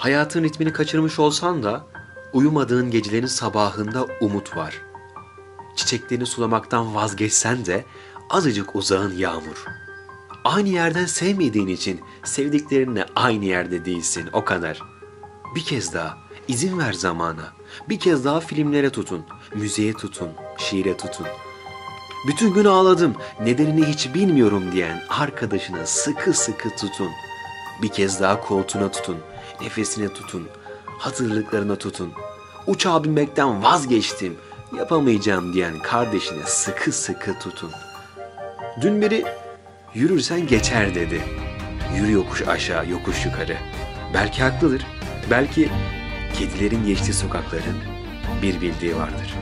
Hayatın ritmini kaçırmış olsan da uyumadığın gecelerin sabahında umut var. Çiçeklerini sulamaktan vazgeçsen de azıcık uzağın yağmur. Aynı yerden sevmediğin için sevdiklerinle aynı yerde değilsin o kadar. Bir kez daha izin ver zamana. Bir kez daha filmlere tutun, müziğe tutun, şiire tutun. Bütün gün ağladım, nedenini hiç bilmiyorum diyen arkadaşına sıkı sıkı tutun. Bir kez daha koltuğuna tutun, nefesine tutun, hatırlıklarına tutun. Uçağa binmekten vazgeçtim, yapamayacağım diyen kardeşine sıkı sıkı tutun. Dün biri yürürsen geçer dedi. Yürü yokuş aşağı, yokuş yukarı. Belki haklıdır. Belki kedilerin geçtiği sokakların bir bildiği vardır.